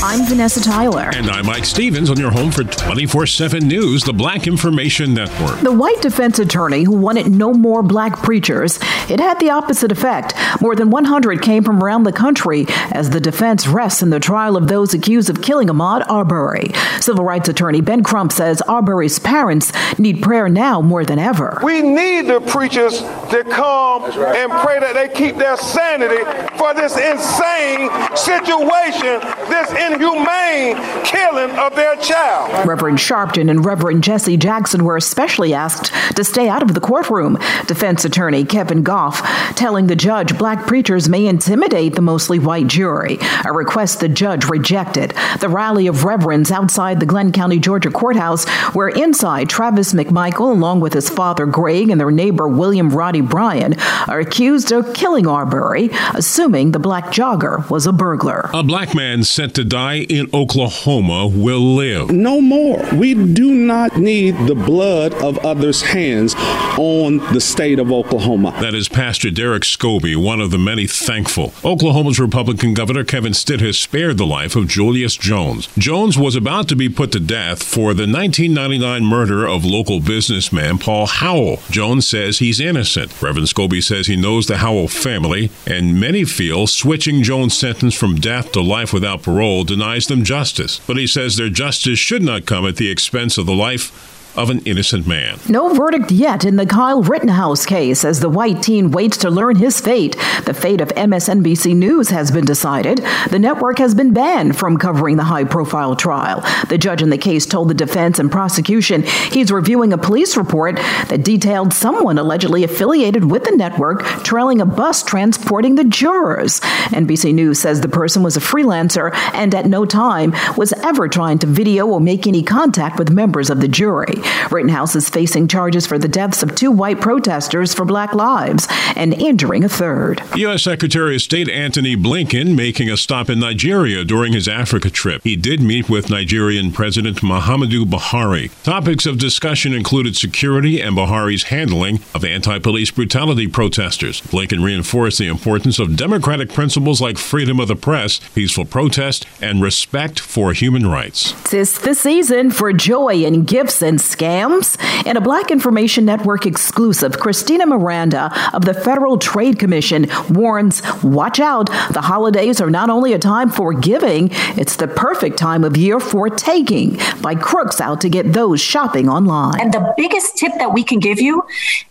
I'm Vanessa Tyler. And I'm Mike Stevens on your home for 24 7 News, the Black Information Network. The white defense attorney who wanted no more black preachers, it had the opposite effect. More than 100 came from around the country as the defense rests in the trial of those accused of killing Ahmaud Arbery. Civil rights attorney Ben Crump says Arbery's parents need prayer now more than ever. We need the preachers to come right. and pray that they keep their sanity for this insane situation, this inhumane killing of their child. Reverend Sharpton and Reverend Jesse Jackson were especially asked to stay out of the courtroom. Defense attorney Kevin Gough telling the judge black preachers may intimidate the mostly white jury, a request the judge rejected. The rally of reverends outside the Glynn County, Georgia courthouse, where inside Travis McMichael, along with his father Greg and their neighbor William Roddy Bryan, are accused of killing Arbery, assuming the black jogger was a burglar. A black man sent to die in Oklahoma will live. No more. We do not need the blood of others' hands on the state of Oklahoma. That is Pastor Derek Scobey, one of the many thankful. Oklahoma's Republican Governor Kevin Stitt has spared the life of Julius Jones. Jones was about to be put to death for the 1999 murder of local businessman Paul Howell. Jones says he's innocent. Reverend Scobey says he knows the Howell family, and many feel switching Jones' sentence from death to life without parole denies them justice, but he says their justice should not come at the expense of the life of an innocent man. No verdict yet in the Kyle Rittenhouse case as the white teen waits to learn his fate. The fate of MSNBC News has been decided. The network has been banned from covering the high profile trial. The judge in the case told the defense and prosecution he's reviewing a police report that detailed someone allegedly affiliated with the network trailing a bus transporting the jurors. NBC News says the person was a freelancer and at no time was ever trying to video or make any contact with members of the jury. Rittenhouse is facing charges for the deaths of two white protesters for Black Lives and injuring a third. U.S. Secretary of State Antony Blinken making a stop in Nigeria during his Africa trip. He did meet with Nigerian President Muhammadu Buhari. Topics of discussion included security and Buhari's handling of anti police brutality protesters. Blinken reinforced the importance of democratic principles like freedom of the press, peaceful protest, and respect for human rights. It's the season for joy and gifts and scams? In a Black Information Network exclusive, Cristina Miranda of the Federal Trade Commission warns watch out. The holidays are not only a time for giving, it's the perfect time of year for taking by crooks out to get those shopping online. And the biggest tip that we can give you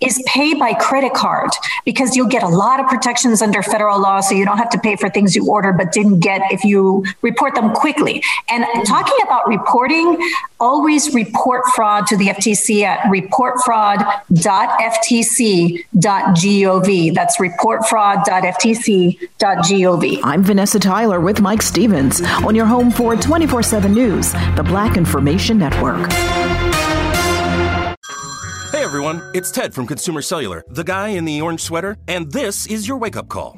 is pay by credit card because you'll get a lot of protections under federal law so you don't have to pay for things you ordered but didn't get if you report them quickly. And talking about reporting, always report fraud to the FTC at reportfraud.ftc.gov. That's reportfraud.ftc.gov. I'm Vanessa Tyler with Mike Stevens on your home for 24 7 News, the Black Information Network. Hey everyone, it's Ted from Consumer Cellular, the guy in the orange sweater, and this is your wake up call.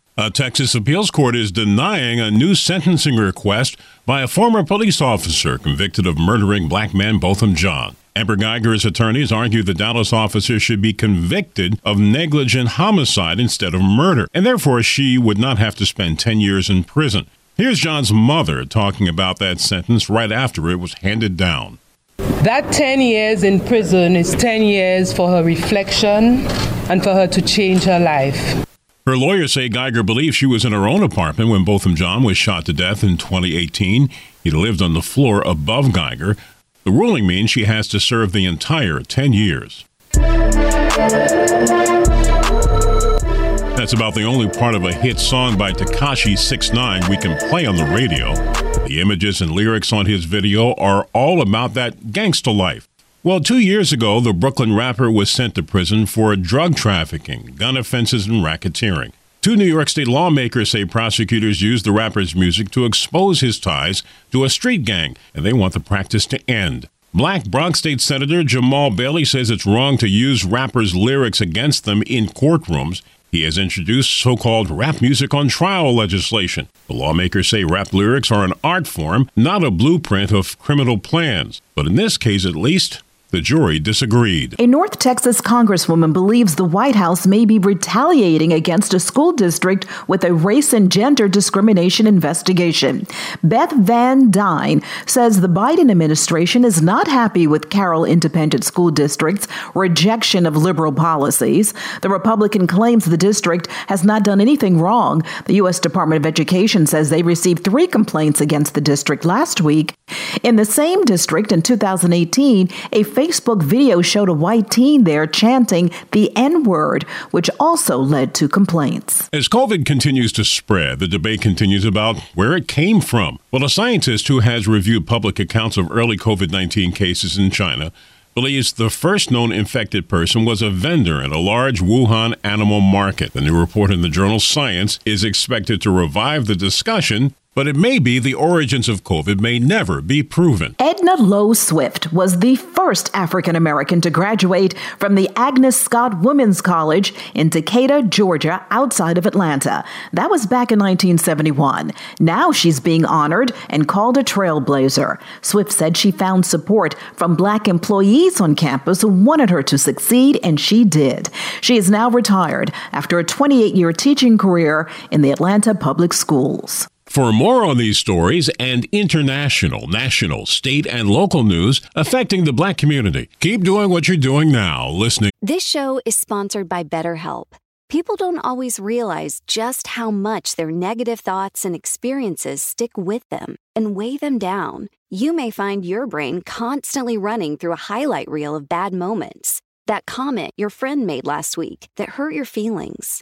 A Texas appeals court is denying a new sentencing request by a former police officer convicted of murdering black man Botham Jean. Amber Guyger's attorneys argue the Dallas officer should be convicted of negligent homicide instead of murder, and therefore she would not have to spend 10 years in prison. Here's Jean's mother talking about that sentence right after it was handed down. That 10 years in prison is 10 years for her reflection and for her to change her life. Her lawyers say Guyger believes she was in her own apartment when Botham Jean was shot to death in 2018. He lived on the floor above Guyger. The ruling means she has to serve the entire 10 years. That's about the only part of a hit song by Tekashi 69 we can play on the radio. The images and lyrics on his video are all about that gangster life. Well, two years ago, the Brooklyn rapper was sent to prison for drug trafficking, gun offenses, and racketeering. Two New York State lawmakers say prosecutors used the rapper's music to expose his ties to a street gang, and they want the practice to end. Black Bronx State Senator Jamaal Bailey says it's wrong to use rappers' lyrics against them in courtrooms. He has introduced so called rap music on trial legislation. The lawmakers say rap lyrics are an art form, not a blueprint of criminal plans. But in this case, at least, the jury disagreed. A North Texas congresswoman believes the White House may be retaliating against a school district with a race and gender discrimination investigation. Beth Van Duyne says the Biden administration is not happy with Carroll Independent School District's rejection of liberal policies. The Republican claims the district has not done anything wrong. The U.S. Department of Education says they received three complaints against the district last week. In the same district in 2018, a Facebook video showed a white teen there chanting the N word, which also led to complaints. As COVID continues to spread, the debate continues about where it came from. Well, a scientist who has reviewed public accounts of early COVID 19 cases in China believes the first known infected person was a vendor at a large Wuhan animal market. The new report in the journal Science is expected to revive the discussion but it may be the origins of COVID may never be proven. Edna Lowe Swift was the first African American to graduate from the Agnes Scott Women's College in Decatur, Georgia, outside of Atlanta. That was back in 1971. Now she's being honored and called a trailblazer. Swift said she found support from black employees on campus who wanted her to succeed, and she did. She is now retired after a 28 year teaching career in the Atlanta public schools. For more on these stories and international, national, state, and local news affecting the black community, keep doing what you're doing now, listening. This show is sponsored by BetterHelp. People don't always realize just how much their negative thoughts and experiences stick with them and weigh them down. You may find your brain constantly running through a highlight reel of bad moments. That comment your friend made last week that hurt your feelings.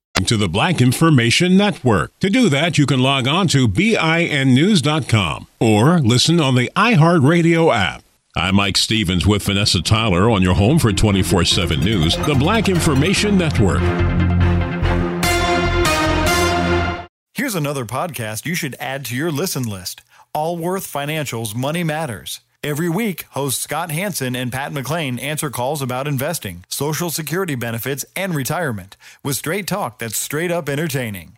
to the Black Information Network. To do that, you can log on to BINnews.com or listen on the iHeartRadio app. I'm Mike Stevens with Vanessa Tyler on your home for 24 7 News, the Black Information Network. Here's another podcast you should add to your listen list Allworth Financial's Money Matters. Every week, hosts Scott Hanson and Pat McClain answer calls about investing, Social Security benefits, and retirement with straight talk that's straight up entertaining.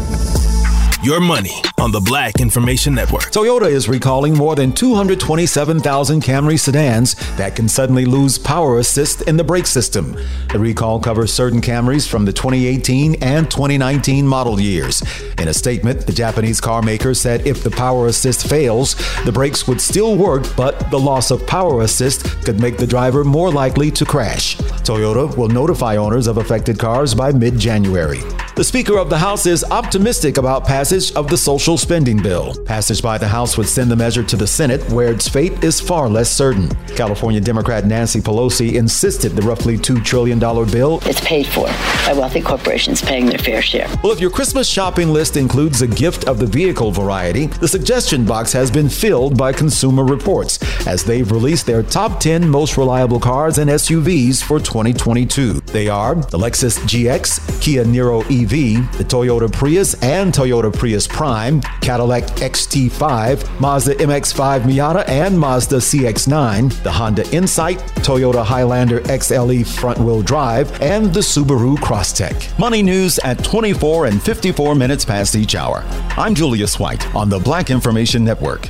Your money on the Black Information Network. Toyota is recalling more than 227,000 Camry sedans that can suddenly lose power assist in the brake system. The recall covers certain Camrys from the 2018 and 2019 model years. In a statement, the Japanese car maker said if the power assist fails, the brakes would still work, but the loss of power assist could make the driver more likely to crash. Toyota will notify owners of affected cars by mid January. The Speaker of the House is optimistic about passage of the social spending bill. Passage by the House would send the measure to the Senate, where its fate is far less certain. California Democrat Nancy Pelosi insisted the roughly $2 trillion bill is paid for by wealthy corporations paying their fair share. Well, if your Christmas shopping list includes a gift of the vehicle variety, the suggestion box has been filled by Consumer Reports as they've released their top 10 most reliable cars and SUVs for 2022. They are the Lexus GX, Kia Niro EV, the Toyota Prius and Toyota Prius Prime, Cadillac XT5, Mazda MX5 Miata and Mazda CX9, the Honda Insight, Toyota Highlander XLE front-wheel drive, and the Subaru Crosstrek. Money news at 24 and 54 minutes past each hour. I'm Julius White on the Black Information Network.